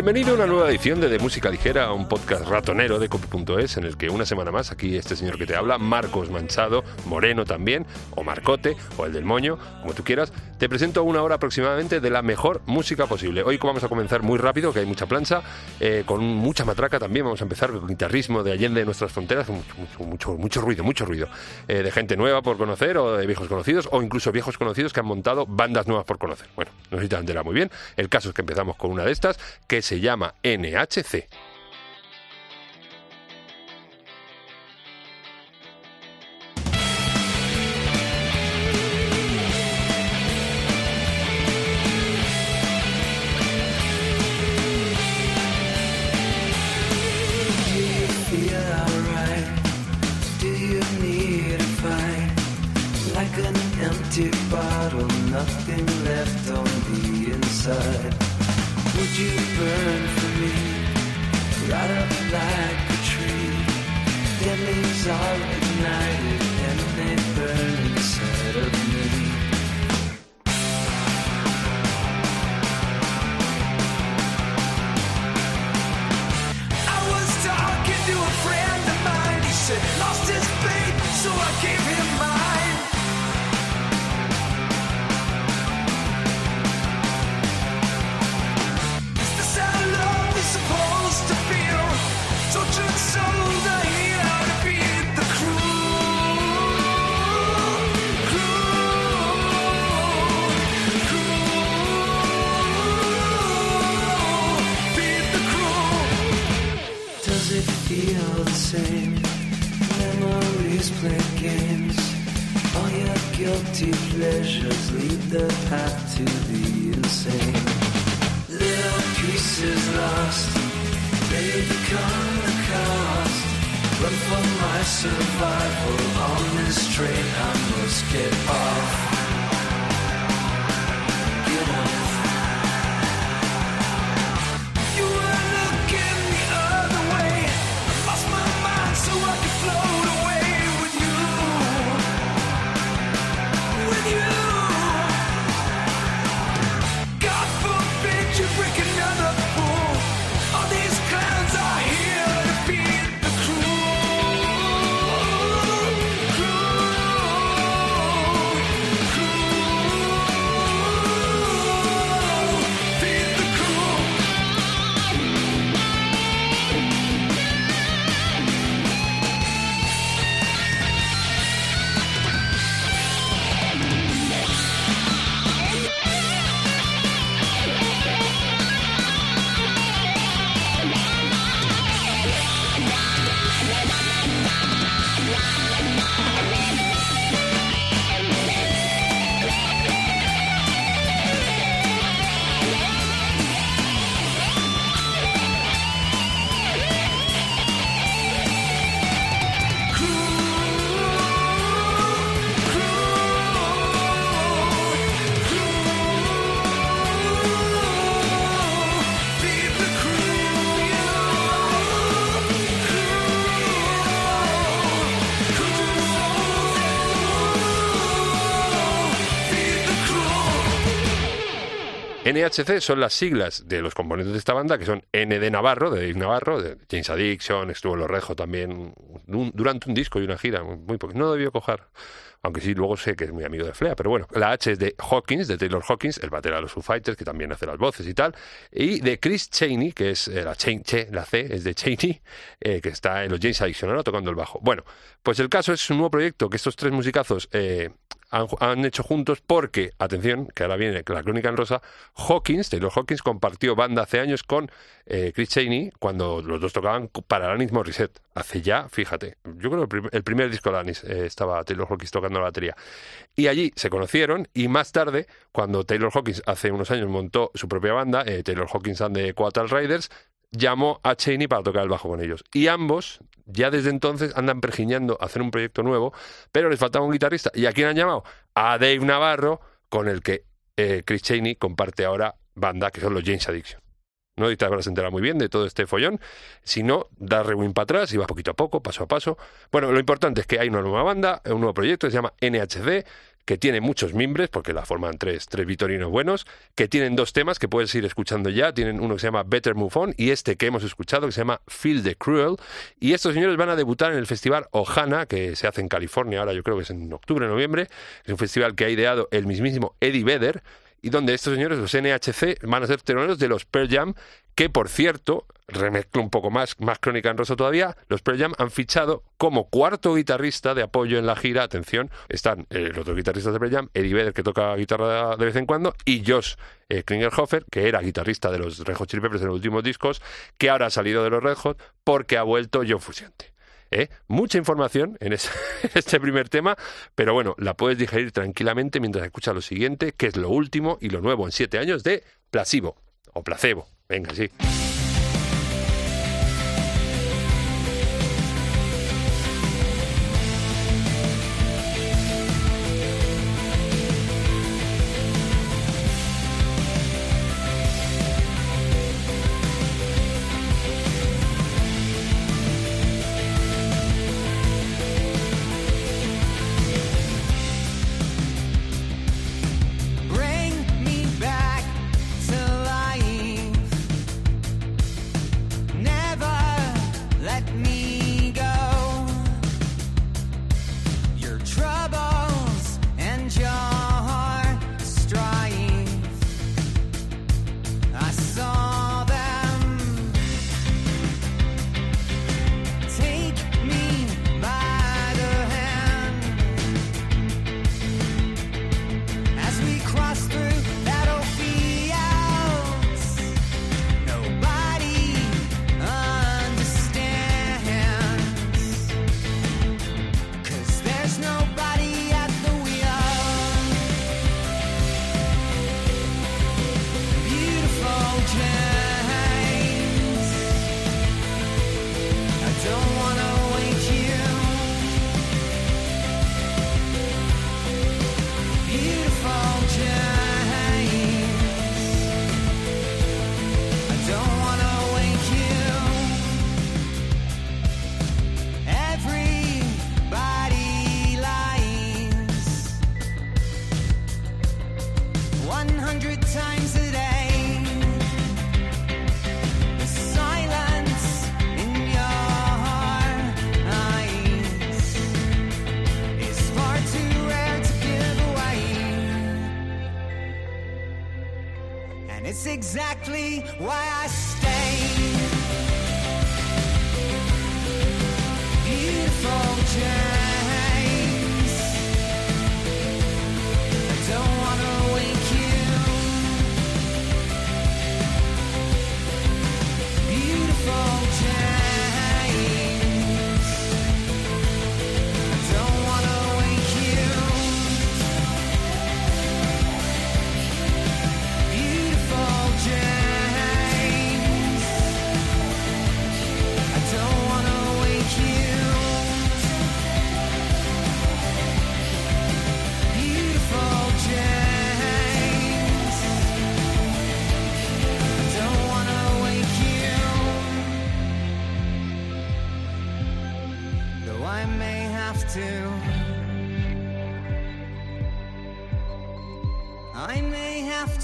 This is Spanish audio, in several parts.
Bienvenido a una nueva edición de De Música Ligera, un podcast ratonero de copy.es en el que una semana más aquí este señor que te habla, Marcos Manchado, Moreno también, o Marcote, o el del Moño, como tú quieras, te presento una hora aproximadamente de la mejor música posible. Hoy vamos a comenzar muy rápido, que hay mucha plancha, eh, con mucha matraca también, vamos a empezar con guitarrismo de Allende de nuestras fronteras, mucho, mucho, mucho, ruido, mucho ruido, eh, de gente nueva por conocer, o de viejos conocidos, o incluso viejos conocidos que han montado bandas nuevas por conocer. Bueno, no sé si te muy bien. El caso es que empezamos con una de estas, que se llama NHC. empty bottle, nothing left on the inside. Like a tree. Dead leaves are survival on this train. I must get off. NHC son las siglas de los componentes de esta banda, que son N de Navarro, de Dave Navarro, de James Addiction, estuvo en Los Rejo también durante un disco y una gira, muy, poco. No debió coger, aunque sí luego sé que es muy amigo de Flea, pero bueno. La H es de Hawkins, de Taylor Hawkins, el batera de los Foo Fighters, que también hace las voces y tal, y de Chris Cheney, que es eh, la, Chain- Che, la C, es de Cheney, eh, que está en los James Addiction, ahora tocando el bajo. Bueno, pues el caso es un nuevo proyecto que estos tres musicazos eh, han, hecho juntos porque, atención, que ahora viene la crónica en rosa, Hawkins, Taylor Hawkins, compartió banda hace años con eh, Chris Cheney cuando los dos tocaban para Alanis Morissette. Hace ya, fíjate, yo creo que el, prim- el primer disco de Alanis eh, estaba Taylor Hawkins tocando la batería. Y allí se conocieron y más tarde, cuando Taylor Hawkins hace unos años montó su propia banda, eh, Taylor Hawkins and the Coatal Riders, llamó a Cheney para tocar el bajo con ellos. Y ambos, ya desde entonces, andan pergiñando hacer un proyecto nuevo, pero les faltaba un guitarrista. ¿Y a quién han llamado? A Dave Navarro, con el que eh, Chris Cheney comparte ahora banda, que son los James Addiction. No y te habrás enterado muy bien de todo este follón. Si no, da rewind para atrás y vas poquito a poco, paso a paso. Bueno, lo importante es que hay una nueva banda, un nuevo proyecto, se llama NHC, que tiene muchos mimbres, porque la forman tres, tres vitorinos buenos, que tienen dos temas que puedes ir escuchando ya. Tienen uno que se llama Better Move On y este que hemos escuchado que se llama Feel the Cruel. Y estos señores van a debutar en el festival Ohana, que se hace en California, ahora yo creo que es en octubre, noviembre. Es un festival que ha ideado el mismísimo Eddie Vedder y donde estos señores, los NHC, van a ser teloneros de los Pearl Jam, que por cierto, remezclo un poco más, más crónica en rosa todavía, los Pearl Jam han fichado como cuarto guitarrista de apoyo en la gira, atención, están eh, los dos guitarristas de Pearl Jam, Eddie Vedder, que toca guitarra de vez en cuando, y Josh eh, Klingerhofer, que era guitarrista de los Red Hot Chili en los últimos discos, que ahora ha salido de los Red Hot porque ha vuelto John Fusiante. ¿Eh? Mucha información en, este primer tema, pero bueno, la puedes digerir tranquilamente mientras escuchas lo siguiente, que es lo último y lo nuevo en siete años de Placebo o Placebo. Venga, sí. Exactly why I stay. Beautiful James,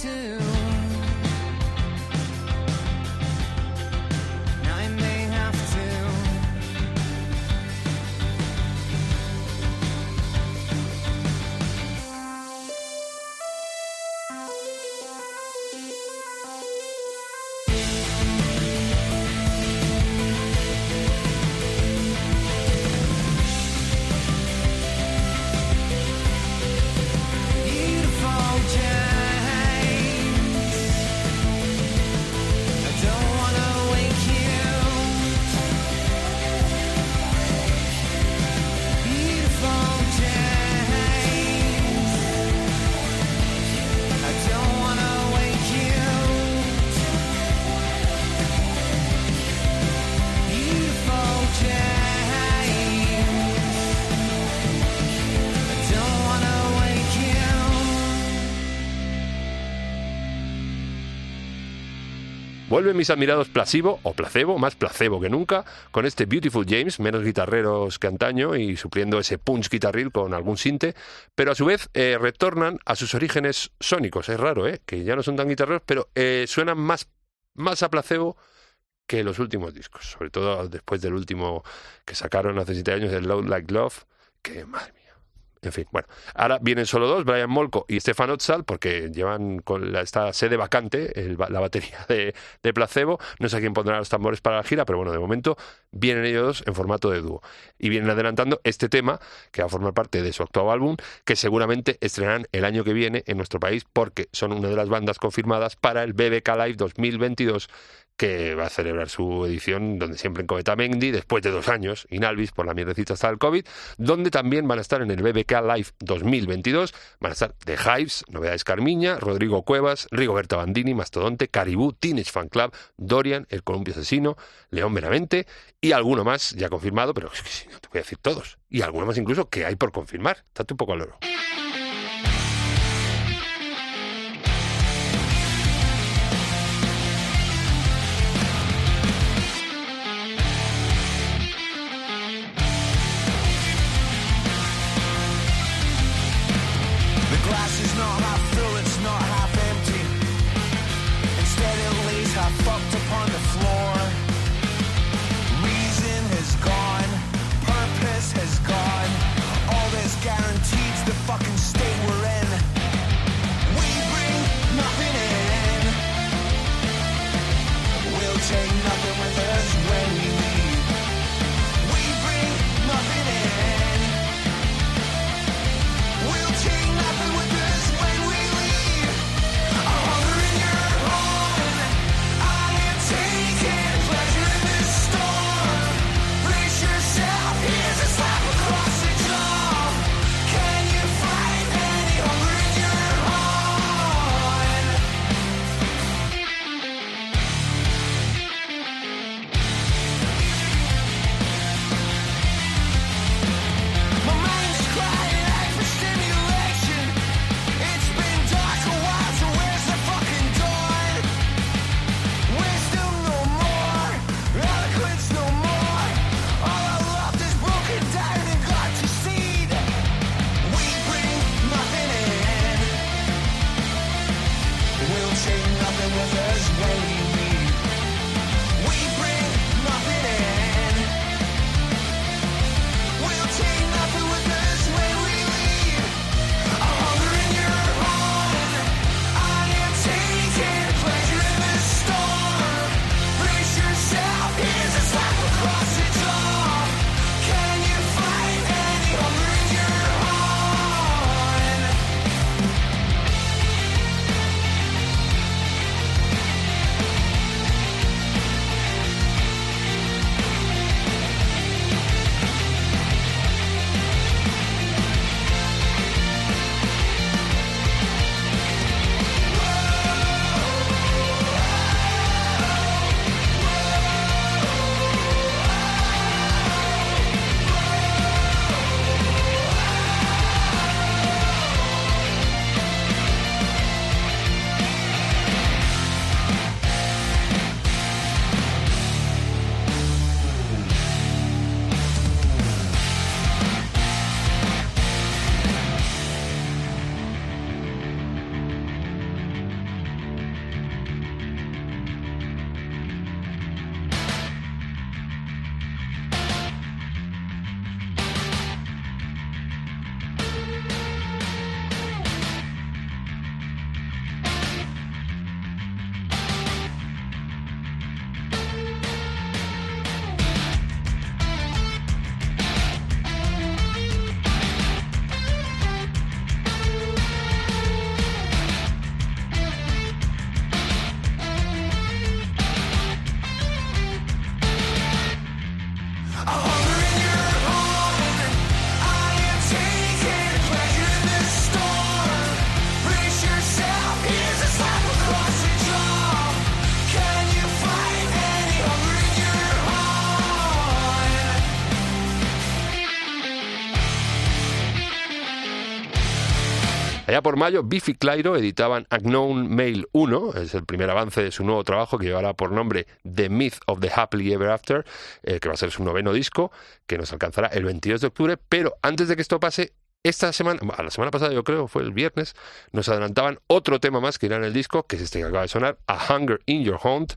too Vuelven mis admirados Placebo o Placebo, más placebo que nunca, con este Beautiful James, menos guitarreros que antaño y supliendo ese punch guitarril con algún sinte, pero a su vez eh, retornan a sus orígenes sónicos. Es raro, ¿eh? Que ya no son tan guitarreros, pero eh, suenan más, más a placebo que los últimos discos, sobre todo después del último que sacaron hace siete años, el Load Like Love, que madre. En fin, bueno, ahora vienen solo dos, Brian Molko y Stefan Otzal, porque llevan con la, esta sede vacante la batería de, de Placebo. No sé quién pondrá los tambores para la gira, pero bueno, de momento vienen ellos dos en formato de dúo. Y vienen adelantando este tema, que va a formar parte de su octavo álbum, que seguramente estrenarán el año que viene en nuestro país, porque son una de las bandas confirmadas para el BBK Live 2022, que va a celebrar su edición donde siempre en Cometamendi, después de dos años, Inalvis por la mierdecita hasta el COVID, donde también van a estar en el BBK Live 2022, van a estar The Hives, Novedades Carmiña, Rodrigo Cuevas, Rigoberta Bandini, Mastodonte, Caribú, Teenage Fan Club, Dorian, El Columpio Asesino, León Benavente y alguno más ya confirmado, pero es que si no te voy a decir todos, y alguno más incluso que hay por confirmar, estate un poco al oro. Allá por mayo, Biffy Clyro editaban Unknown Mail 1, es el primer avance de su nuevo trabajo que llevará por nombre The Myth of the Happily Ever After, eh, que va a ser su noveno disco, que nos alcanzará el 22 de octubre, pero antes de que esto pase, esta semana, a la semana pasada yo creo, fue el viernes, nos adelantaban otro tema más que irá en el disco, que es este que acaba de sonar, A Hunger in Your Hunt,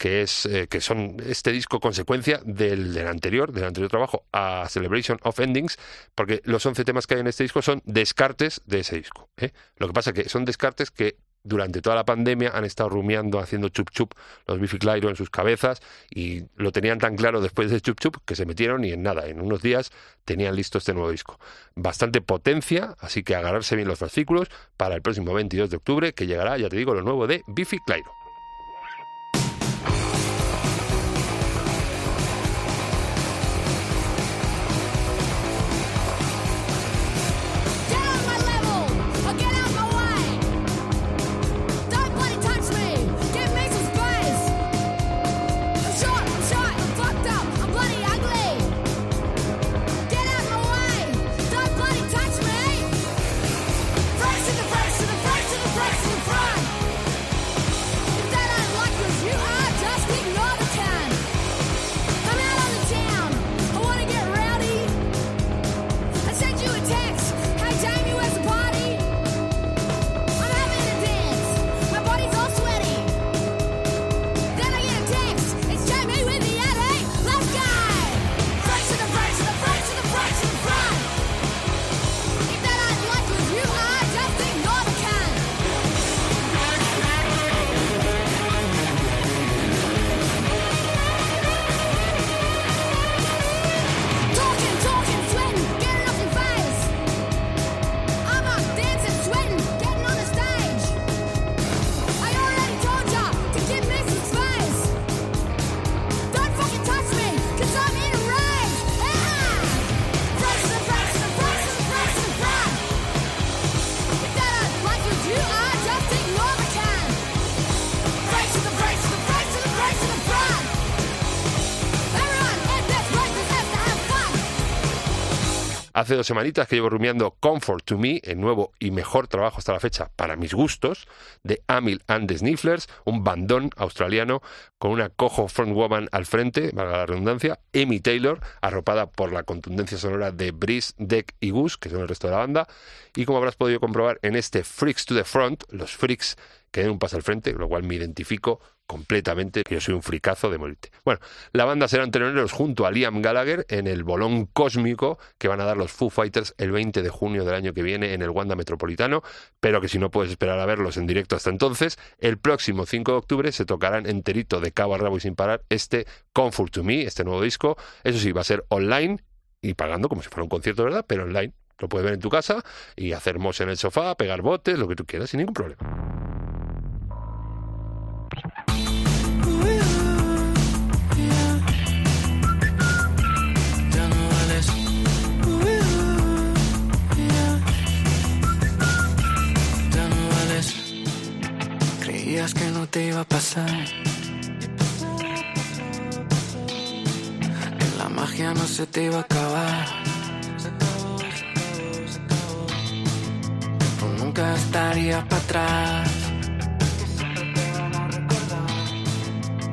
que es eh, que son este disco consecuencia del, del, anterior, del anterior trabajo, a Celebration of Endings, porque los 11 temas que hay en este disco son descartes de ese disco. ¿eh? Lo que pasa es que son descartes que durante toda la pandemia han estado rumiando, haciendo chup chup los Biffy Clyro en sus cabezas y lo tenían tan claro después de chup chup que se metieron y en nada, en unos días tenían listo este nuevo disco. Bastante potencia, así que agarrarse bien los fascículos para el próximo 22 de octubre que llegará, ya te digo, lo nuevo de Biffy Clyro. Hace dos semanitas que llevo rumiando Comfort to Me, el nuevo y mejor trabajo hasta la fecha para mis gustos, de Amil and the Snifflers, un bandón australiano con una cojo frontwoman al frente, valga la redundancia, Amy Taylor, arropada por la contundencia sonora de Brice, Deck y Gus, que son el resto de la banda, y como habrás podido comprobar en este Freaks to the Front, los freaks que den un paso al frente, lo cual me identifico completamente, que yo soy un fricazo de morirte. Bueno, la banda serán teloneros junto a Liam Gallagher en el bolón cósmico que van a dar los Foo Fighters el 20 de junio del año que viene en el Wanda Metropolitano, pero que si no puedes esperar a verlos en directo hasta entonces, el próximo 5 de octubre se tocarán enterito de cabo a rabo y sin parar este Comfort to Me, este nuevo disco. Eso sí, va a ser online y pagando como si fuera un concierto, ¿verdad? Pero online. Lo puedes ver en tu casa y hacer mos en el sofá, pegar botes, lo que tú quieras, sin ningún problema. Te iba a pasar. Que la magia no se te iba a acabar. Tú nunca estarías para atrás.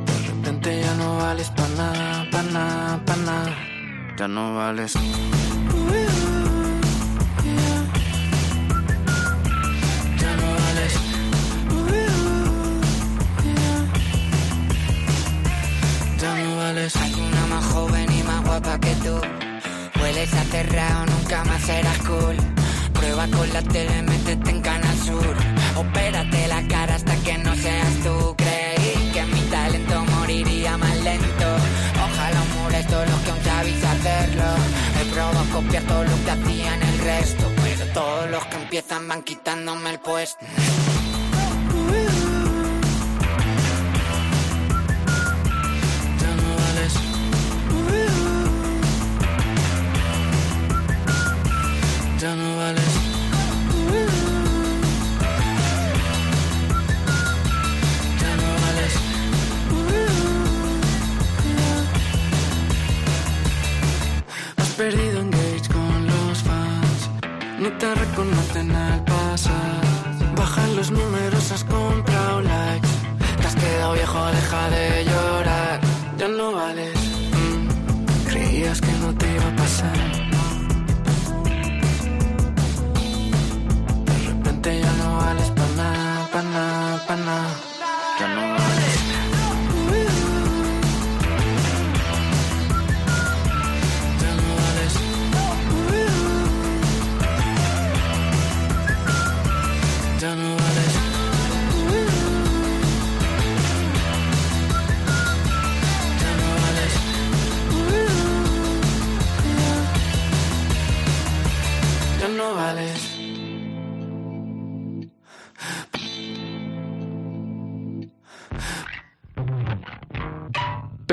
De repente ya no vales para nada, para nada, para nada. Ya no vales. Alguna más joven y más guapa que tú. Hueles a cerrado, nunca más serás cool. Prueba con la tele, métete en Canal Sur. Opérate la cara hasta que no seas tú. Creí que mi talento moriría más lento. Ojalá mures todos los que aún sabéis hacerlo. He probado copiar todo lo que hacían el resto. Pero todos los que empiezan van quitándome el puesto. Perdido engage con los fans, no te reconocen al par pasa? Bajan los números, has comprado likes. Te has quedado viejo, deja de llorar. Ya no vales. mm, Creías que no te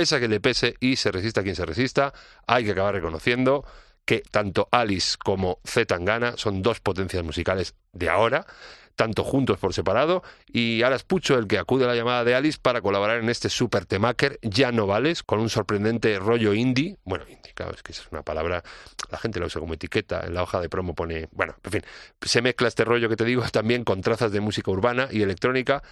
Pese a que le pese y se resista quien se resista, hay que acabar reconociendo que tanto Alice como Z Tangana son dos potencias musicales de ahora, tanto juntos por separado, y ahora es Pucho el que acude a la llamada de Alice para colaborar en este super temaker Ya no vales, con un sorprendente rollo indie, bueno, indie, claro, es que es una palabra, la gente la usa como etiqueta, en la hoja de promo pone, bueno, en fin, se mezcla este rollo que te digo también con trazas de música urbana y electrónica,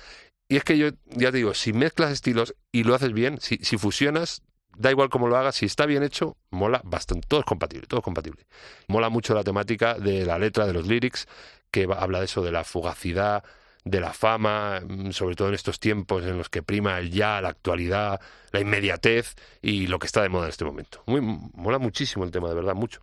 y es que yo ya te digo, si mezclas estilos y lo haces bien, si, si fusionas, da igual cómo lo hagas, si está bien hecho, mola bastante. Todo es compatible, todo es compatible. Mola mucho la temática de la letra, de los lyrics, que habla de eso, de la fugacidad, de la fama, mm, sobre todo en estos tiempos en los que prima el ya, la actualidad, la inmediatez y lo que está de moda en este momento. Muy, mola muchísimo el tema, de verdad, mucho.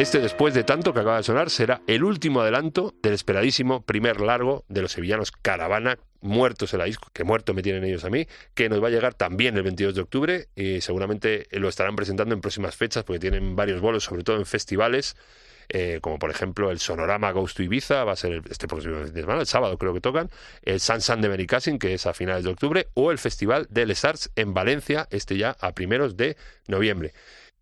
Este, después de tanto que acaba de sonar, será el último adelanto del esperadísimo primer largo de los sevillanos Caravana, muertos en la disco, que muerto me tienen ellos a mí, que nos va a llegar también el 22 de octubre y seguramente lo estarán presentando en próximas fechas porque tienen varios bolos, sobre todo en festivales. eh, como por ejemplo el Sonorama Ghost to Ibiza, va a ser este próximo fin de semana, el sábado creo que tocan, el San San de Benicassin, que es a finales de octubre, o el Festival de Les Arts en Valencia, este ya a primeros de noviembre.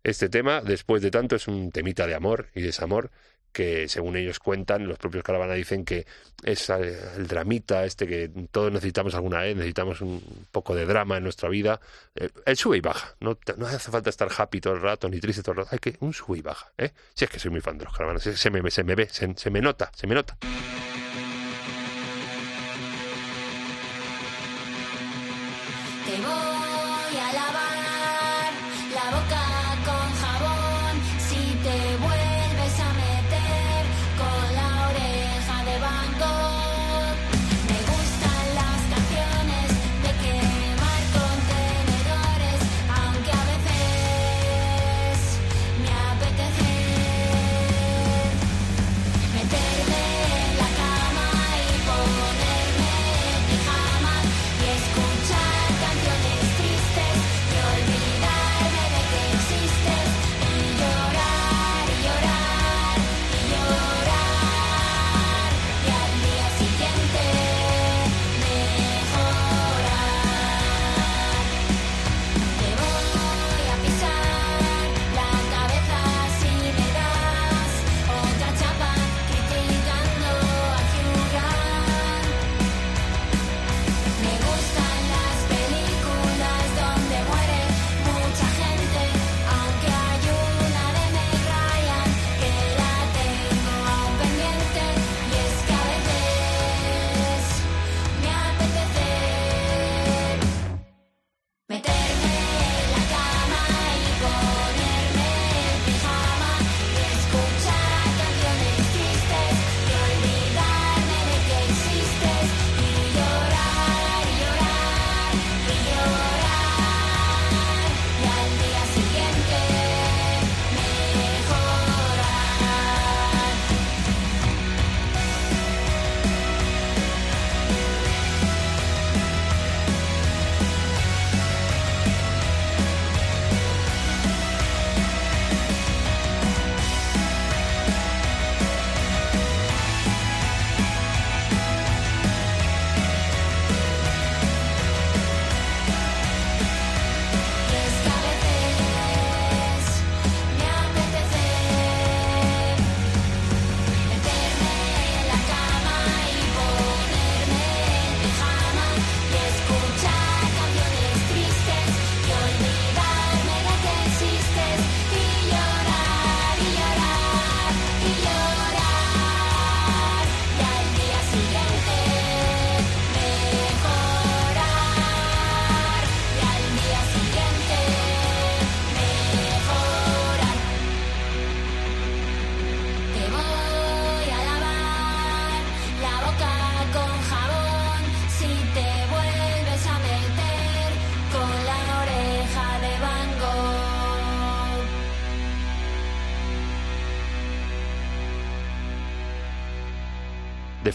Este tema, después de tanto, es un temita de amor y desamor que según ellos cuentan, los propios Caravana dicen que es eh, el dramita este que todos necesitamos alguna vez, necesitamos un poco de drama en nuestra vida. Eh, El sube y baja, no, no hace falta estar happy todo el rato, ni triste todo el rato, hay que un sube y baja. ¿eh? Si es que soy muy fan de los Caravanas, se, se me, se me ve, se me nota, se me nota.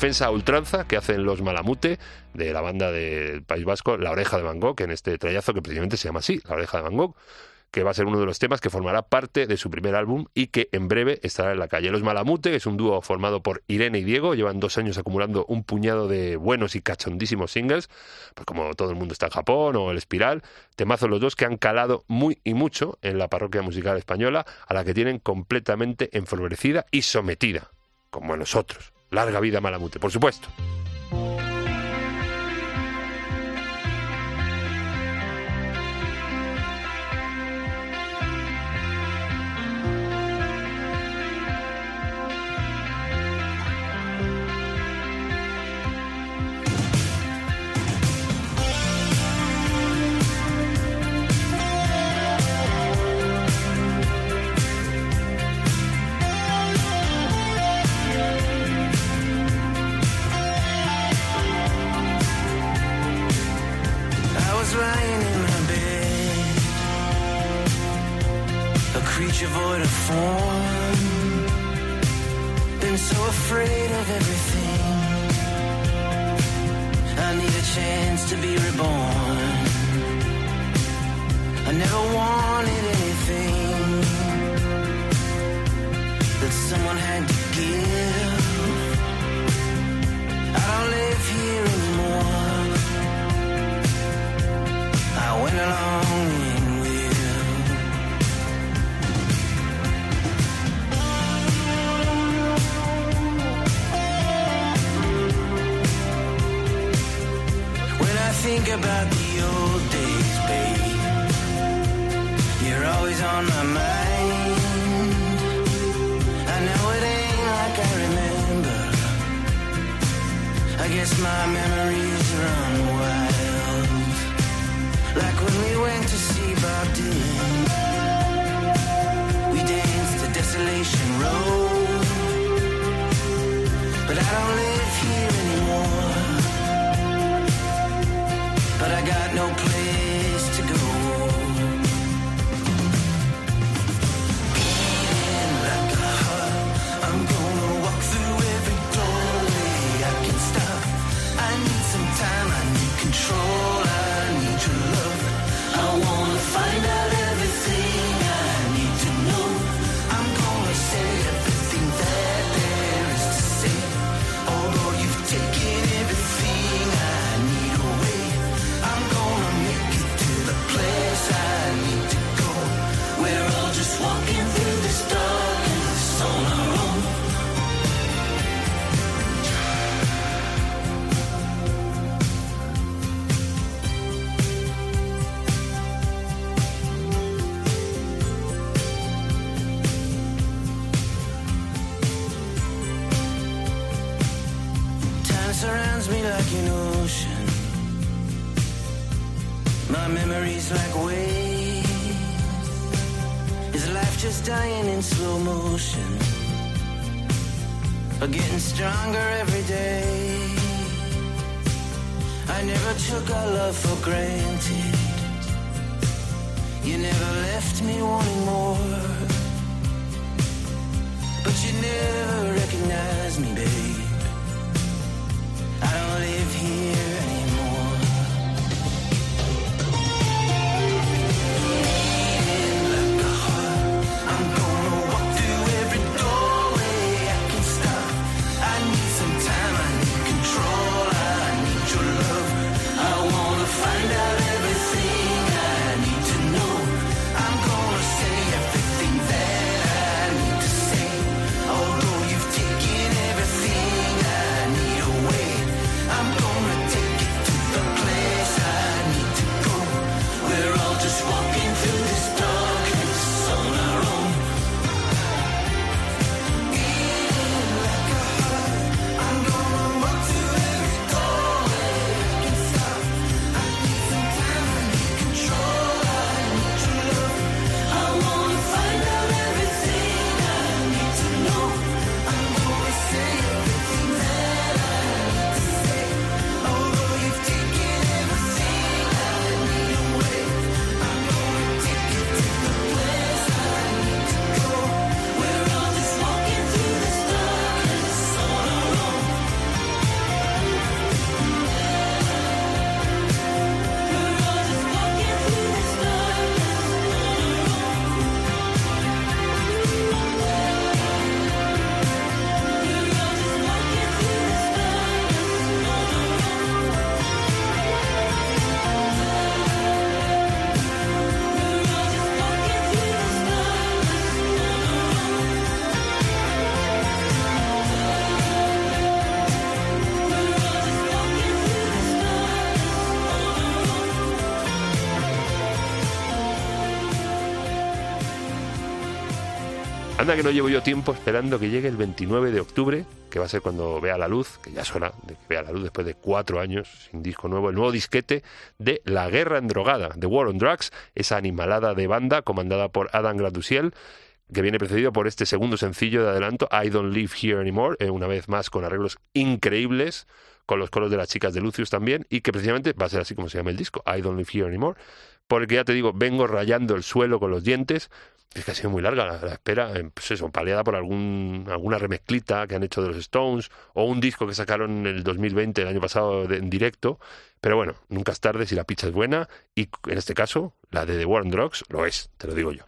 Defensa a ultranza que hacen los Malamute de la banda del País Vasco, La Oreja de Van Gogh, en este trayazo que precisamente se llama así, La Oreja de Van Gogh, que va a ser uno de los temas que formará parte de su primer álbum y que en breve estará en la calle. Los Malamute, es un dúo formado por Irene y Diego, llevan dos años acumulando un puñado de buenos y cachondísimos singles, pues como todo el mundo está en Japón o El Espiral, temazos los dos que han calado muy y mucho en la parroquia musical española, a la que tienen completamente enfurecida y sometida, como a nosotros. Larga vida Malamute, por supuesto. A void of form. been so afraid of everything. I need a chance to be reborn. I never wanted anything that someone had to give. I don't live here anymore. I went along think about the old days, babe, you're always on my mind. I know it ain't like I remember. I guess my memories run wild. Like when we went to see Bob Dylan. We danced to Desolation Road. But I don't live surrounds me like an ocean. My memories like waves. Is life just dying in slow motion? Or getting stronger every day? I never took our love for granted. You never left me wanting more. But you never recognized me, babe. Anda que no llevo yo tiempo esperando que llegue el 29 de octubre, que va a ser cuando vea la luz, que ya hora de que vea la luz después de cuatro años sin disco nuevo, el nuevo disquete de La Guerra Endrogada, The War on Drugs, esa animalada de banda comandada por Adam Gradusiel, que viene precedido por este segundo sencillo de adelanto, I Don't Live Here Anymore, eh, una vez más con arreglos increíbles, con los coros de las chicas de Lucius también, y que precisamente va a ser así como se llama el disco, I Don't Live Here Anymore, porque ya te digo, vengo rayando el suelo con los dientes, Es que ha sido muy larga la, espera, pues eso, paliada por algún, alguna remezclita que han hecho de los Stones o un disco que sacaron en el 2020, el año pasado, en directo. Pero bueno, nunca es tarde si la pizza es buena y en este caso, la de The War on Drugs lo es, te lo digo yo.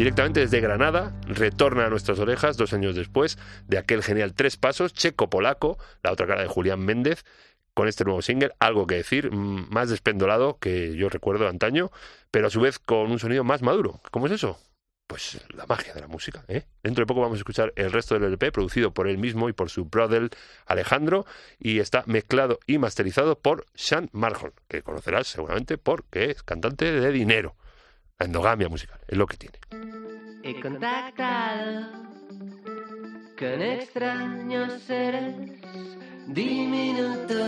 Directamente desde Granada, retorna a nuestras orejas dos años después de aquel genial Tres Pasos, checo-polaco, la otra cara de Julián Méndez, con este nuevo single, algo que decir, más despendolado que yo recuerdo antaño, pero a su vez con un sonido más maduro. ¿Cómo es eso? Pues la magia de la música. ¿eh? Dentro de poco vamos a escuchar el resto del LP, producido por él mismo y por su brother Alejandro, y está mezclado y masterizado por Sean Marhon, que conocerás seguramente porque es cantante de dinero. Endogamia musical, es lo que tiene. He contactado con extraños seres diminutos.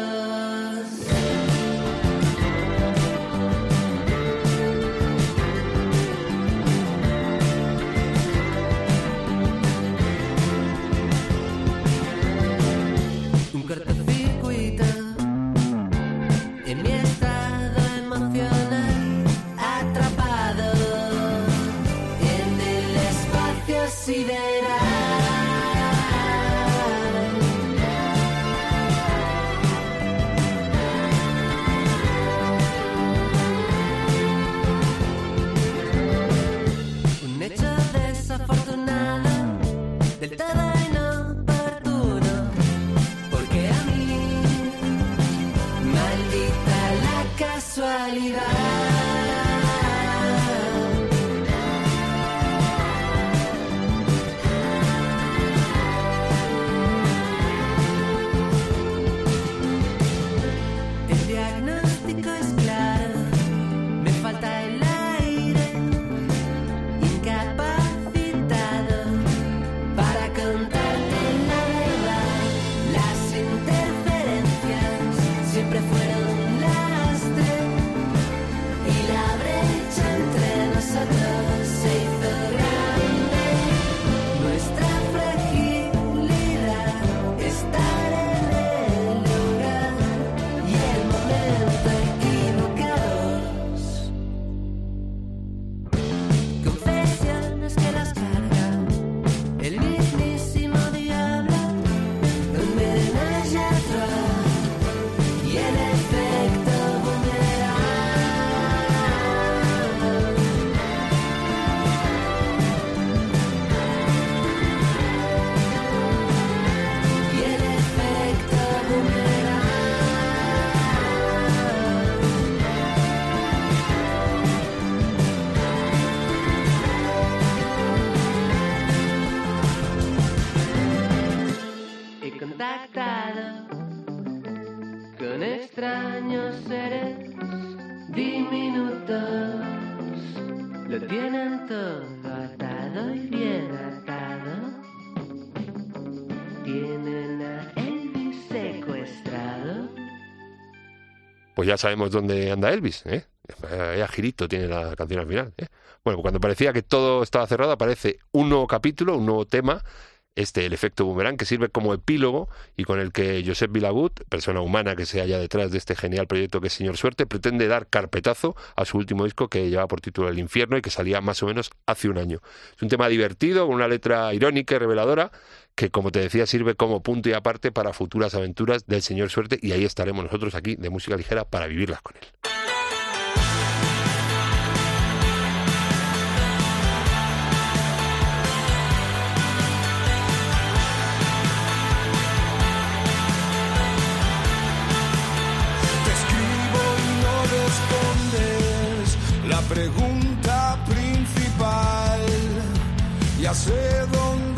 Ya sabemos dónde anda Elvis, ¿eh? Vaya girito tiene la canción al final. ¿eh? Bueno, cuando parecía que todo estaba cerrado, aparece un nuevo capítulo, un nuevo tema, este, el efecto boomerang, que sirve como epílogo y con el que Josep Vilagut, persona humana que se halla detrás de este genial proyecto que es Señor Suerte, pretende dar carpetazo a su último disco que lleva por título El Infierno y que salía más o menos hace un año. Es un tema divertido, con una letra irónica y reveladora, que como te decía sirve como punto y aparte para futuras aventuras del Señor Suerte y ahí estaremos nosotros aquí de música ligera para vivirlas con él. Pregunta principal. Ya sé dónde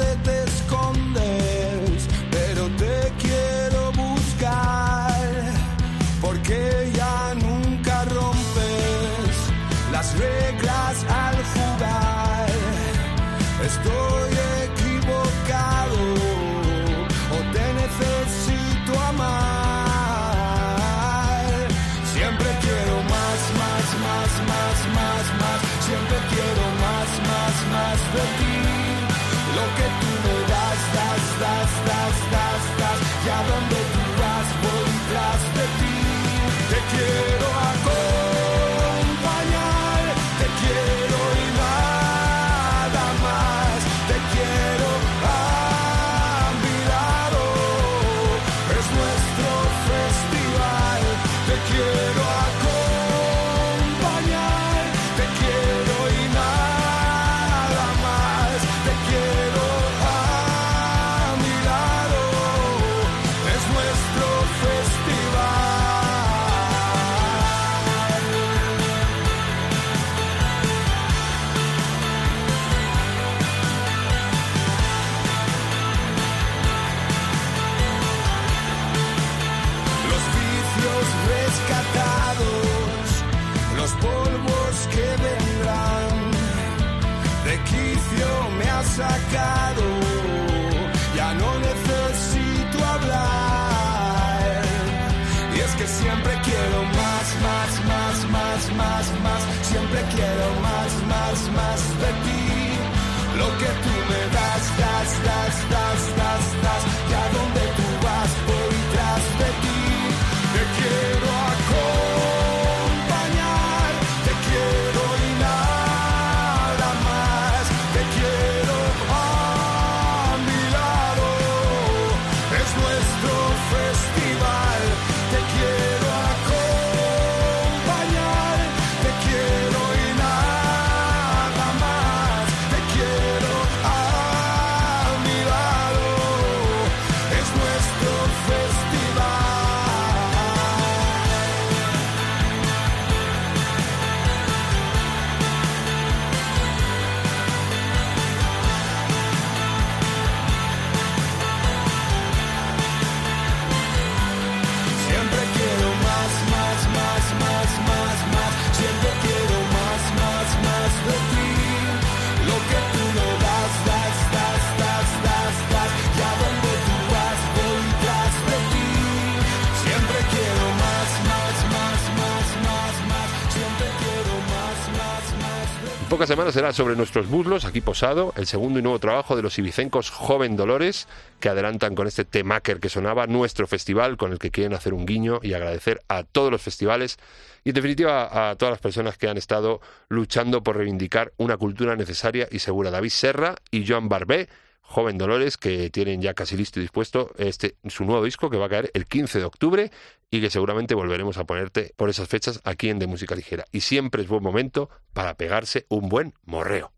semanas será sobre nuestros muslos, aquí posado, el segundo y nuevo trabajo de los ibicencos Joven Dolores, que adelantan con este temaker que sonaba nuestro festival, con el que quieren hacer un guiño y agradecer a todos los festivales y en definitiva a todas las personas que han estado luchando por reivindicar una cultura necesaria y segura. David Serra y Joan Barbé, Joven Dolores, que tienen ya casi listo y dispuesto este su nuevo disco que va a caer el 15 de octubre y que seguramente volveremos a ponerte por esas fechas aquí en De Música Ligera. Y siempre es buen momento para pegarse un buen morreo.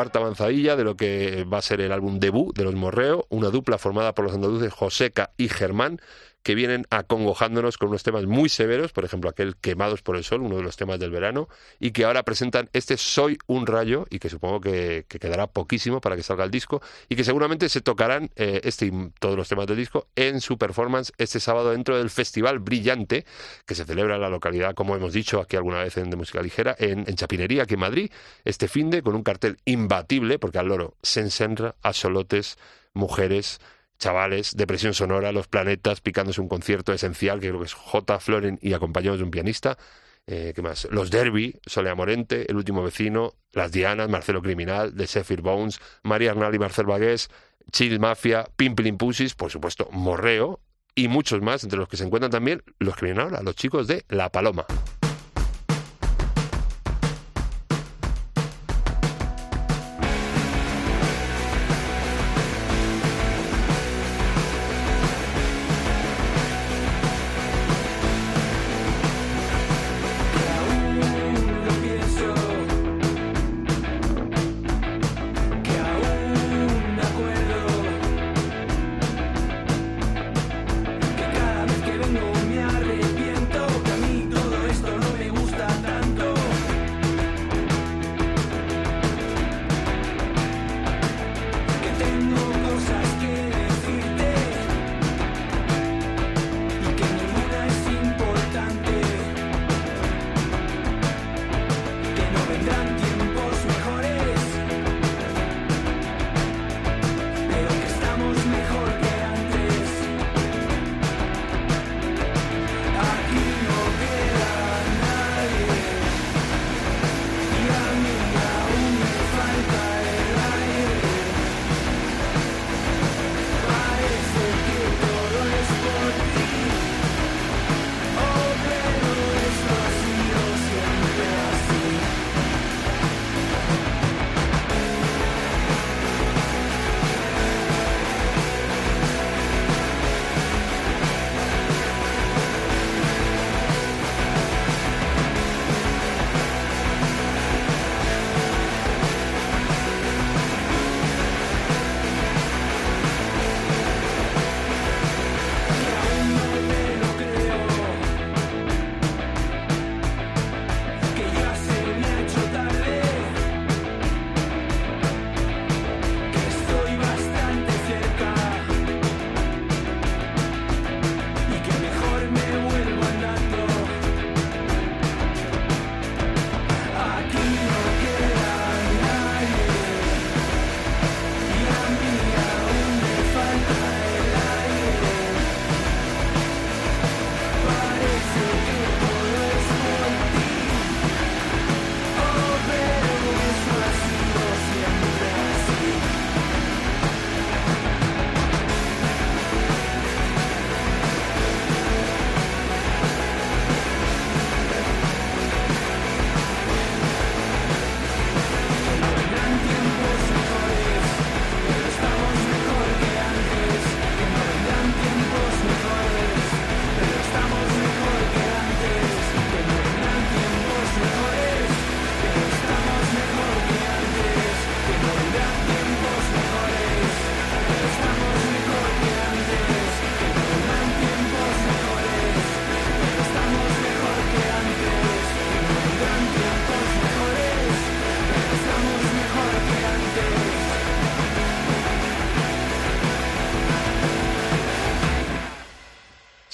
Cuarta avanzadilla de lo que va a ser el álbum debut de los Morreo, una dupla formada por los andaluces Joseca y Germán, que vienen acongojándonos con unos temas muy severos, por ejemplo aquel Quemados por el Sol, uno de los temas del verano, y que ahora presentan este Soy un rayo, y que supongo que, que quedará poquísimo para que salga el disco, y que seguramente se tocarán eh, este todos los temas del disco en su performance este sábado dentro del Festival Brillante, que se celebra en la localidad, como hemos dicho aquí alguna vez en De Música Ligera, en, Chapinería, aquí en Madrid, este fin de con un cartel imbatible, porque al loro Sensenra, Asolotes, Mujeres, chavales, depresión sonora, los planetas, picándose un concierto esencial, que creo que es J. Floren y acompañados de un pianista. Eh, ¿Qué más? Los Derby, Solea Morente, El último vecino, Las Dianas, Marcelo Criminal, The Zephyr Bones, María Arnal y Marcel Bagués, Chill Mafia, Pimpling Pussies, por supuesto, Morreo y muchos más, entre los que se encuentran también los que los chicos de La Paloma.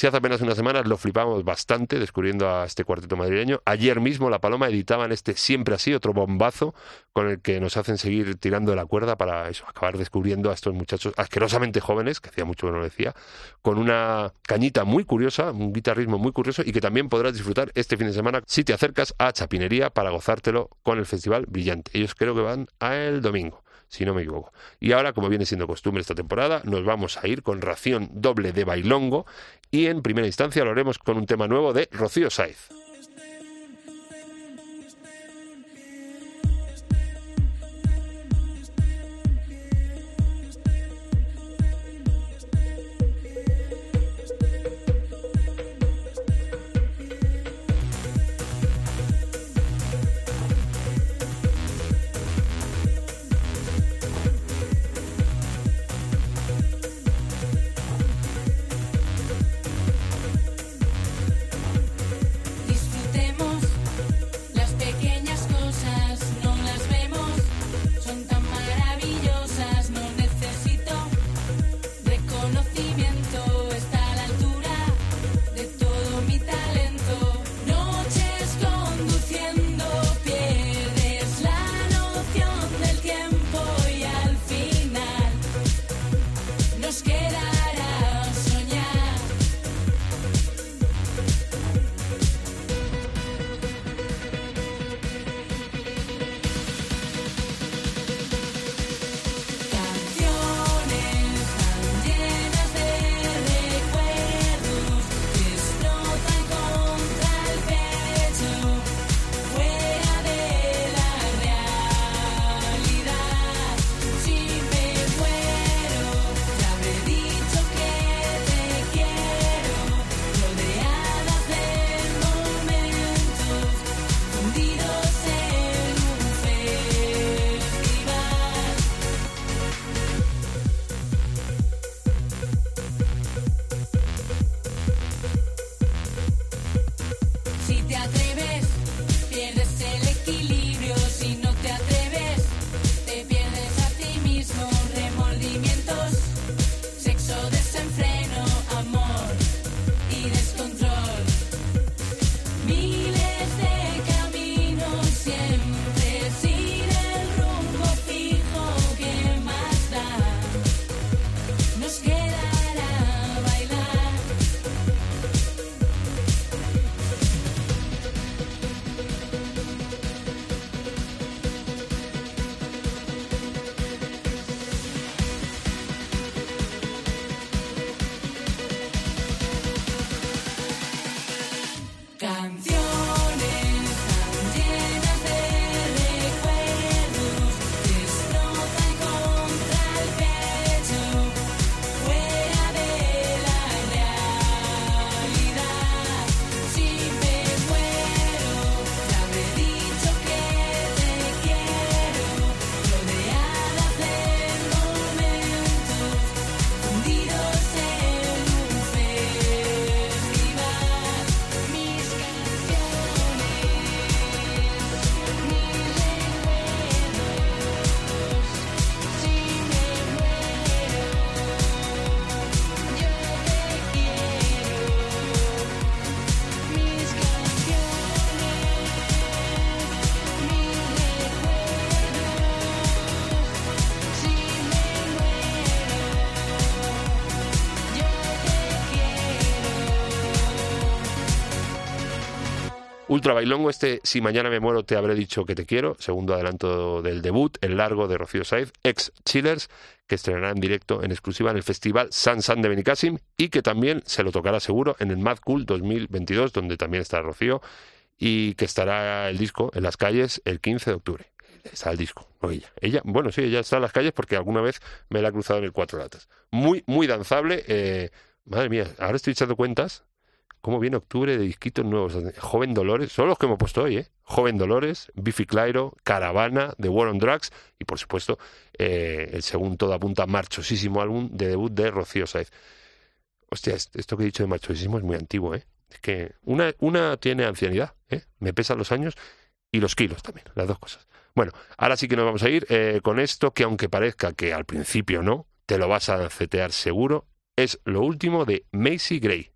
Hace apenas unas semanas lo flipamos bastante descubriendo a este cuarteto madrileño. Ayer mismo La Paloma editaban este Siempre así, otro bombazo con el que nos hacen seguir tirando de la cuerda para eso, acabar descubriendo a estos muchachos asquerosamente jóvenes, que hacía mucho que no lo decía, con una cañita muy curiosa, un guitarrismo muy curioso y que también podrás disfrutar este fin de semana si te acercas a Chapinería para gozártelo con el Festival Brillante. Ellos creo que van a el domingo si no me equivoco. Y ahora, como viene siendo costumbre esta temporada, nos vamos a ir con ración doble de bailongo y en primera instancia lo haremos con un tema nuevo de Rocío Saiz. Ultra Bailongo, este Si mañana me muero te habré dicho que te quiero, segundo adelanto del debut, el largo de Rocío Saiz, ex Chillers, que estrenará en directo en exclusiva en el festival San San de Benicassim y que también se lo tocará seguro en el Mad Cool 2022, donde también está Rocío, y que estará el disco en las calles el 15 de octubre. Está el disco, no ella. Ella, bueno, sí, ella está en las calles porque alguna vez me la ha cruzado en el Cuatro Latas. Muy, muy danzable. eh, madre mía, ahora estoy echando cuentas cómo viene octubre de disquitos nuevos. Joven Dolores, son los que hemos puesto hoy, ¿eh? Joven Dolores, Biffy Clyro, Caravana, The War on Drugs y, por supuesto, eh, el segundo todo apunta marchosísimo álbum de debut de Rocío Saez. Hostia, est- esto que he dicho de marchosísimo es muy antiguo, ¿eh? Es que una, una tiene ancianidad, ¿eh? Me pesan los años y los kilos también, las dos cosas. Bueno, ahora sí que nos vamos a ir eh, con esto que aunque parezca que al principio no, te lo vas a cetear seguro, es lo último de Macy Gray.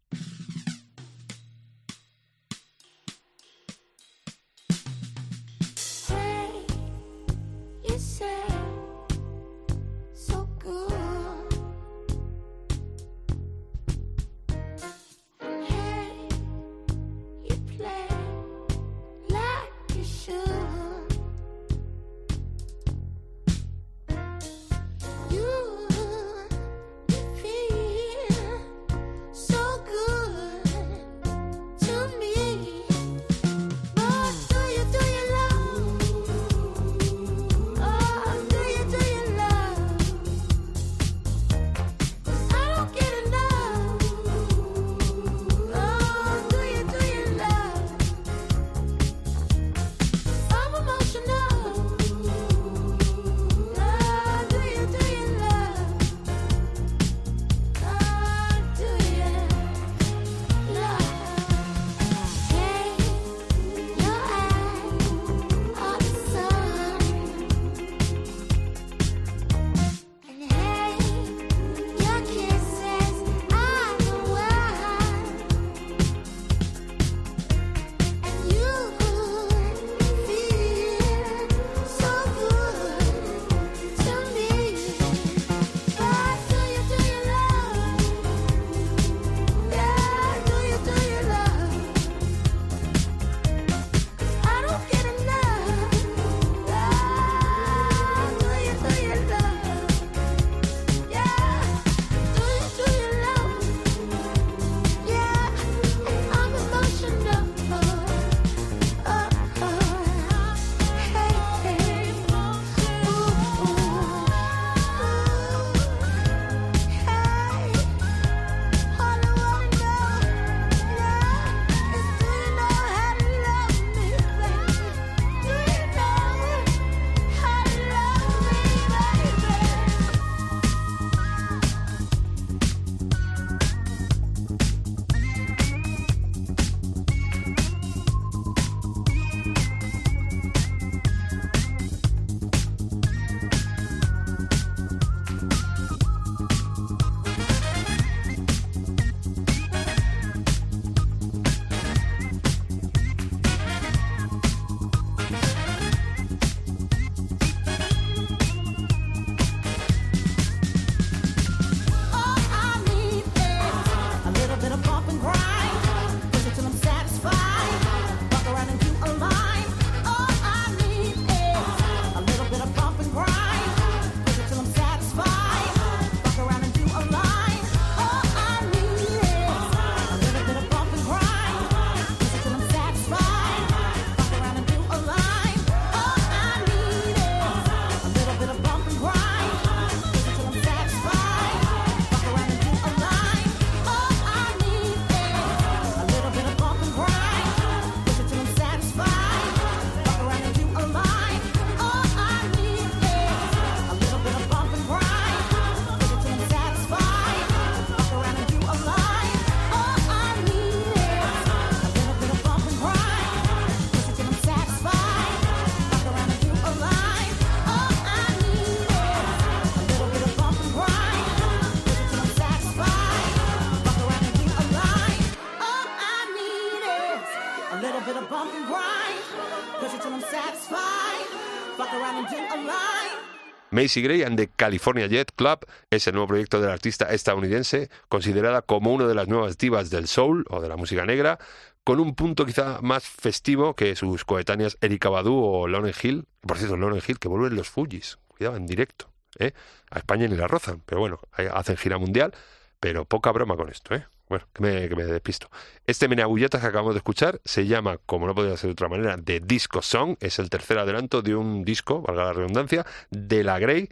Macy Gray and the California Jet Club es el nuevo proyecto del artista estadounidense, considerada como una de las nuevas divas del soul o de la música negra, con un punto quizá más festivo que sus coetáneas Erika Badu o Lauren Hill. Por cierto, Lauren Hill que vuelven los Fujis, cuidado, en directo. ¿eh? A España ni la rozan, pero bueno, hacen gira mundial, pero poca broma con esto, ¿eh? Bueno, que me, que me despisto. Este Meneagulletas que acabamos de escuchar se llama, como no podría ser de otra manera, The Disco Song. Es el tercer adelanto de un disco, valga la redundancia, de la Grey,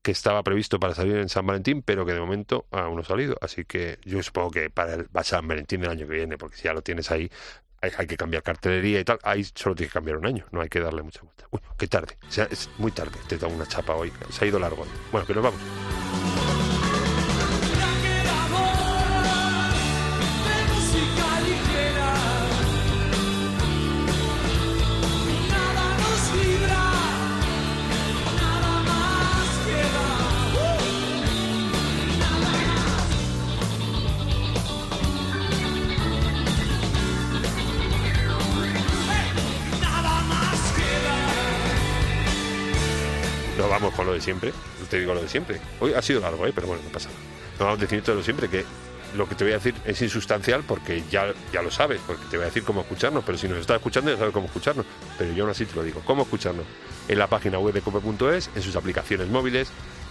que estaba previsto para salir en San Valentín, pero que de momento aún no ha salido. Así que yo supongo que para el para San Valentín del año que viene, porque si ya lo tienes ahí, hay, que cambiar cartelería y tal. Ahí solo tienes que cambiar un año, no hay que darle mucha vuelta. Uy, qué tarde. Es muy tarde. Te da una chapa hoy. Se ha ido largo. Bueno, que nos vamos. Siempre. Te digo lo de siempre. Hoy ha sido largo, ¿eh? pero bueno, no pasa nada. Nos vamos definiendo lo de siempre, que lo que te voy a decir es insustancial porque ya, ya lo sabes, porque te voy a decir cómo escucharnos, pero si nos estás escuchando ya sabes cómo escucharnos. Pero yo aún así te lo digo, cómo escucharnos. En la página web de cope.es, en sus aplicaciones móviles,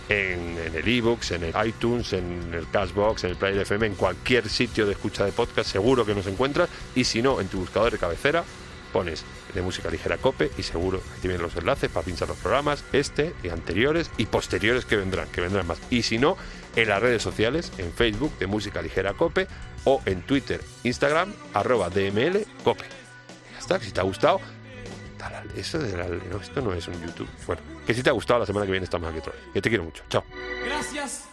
en, en el ebooks, en el iTunes, en el Cashbox, en el Player FM, en cualquier sitio de escucha de podcast, seguro que nos encuentras. Y si no, en tu buscador de cabecera, pones de música ligera cope y seguro que tienen los enlaces para pinchar los programas, este y anteriores y posteriores que vendrán, que vendrán más. Y si no, en las redes sociales, en Facebook de música ligera cope o en Twitter, Instagram, arroba DML cope. Ya está, si te ha gustado, eso de la- no, esto no es un YouTube. Bueno, que si te ha gustado, la semana que viene estamos aquí otra vez. Que te quiero mucho. Chao. Gracias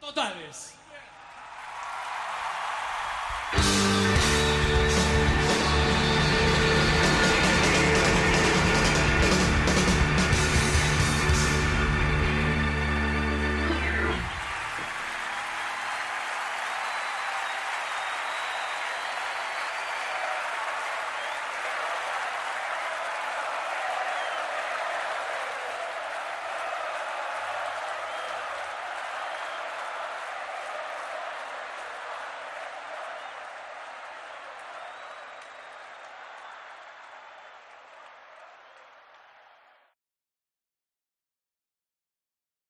totales.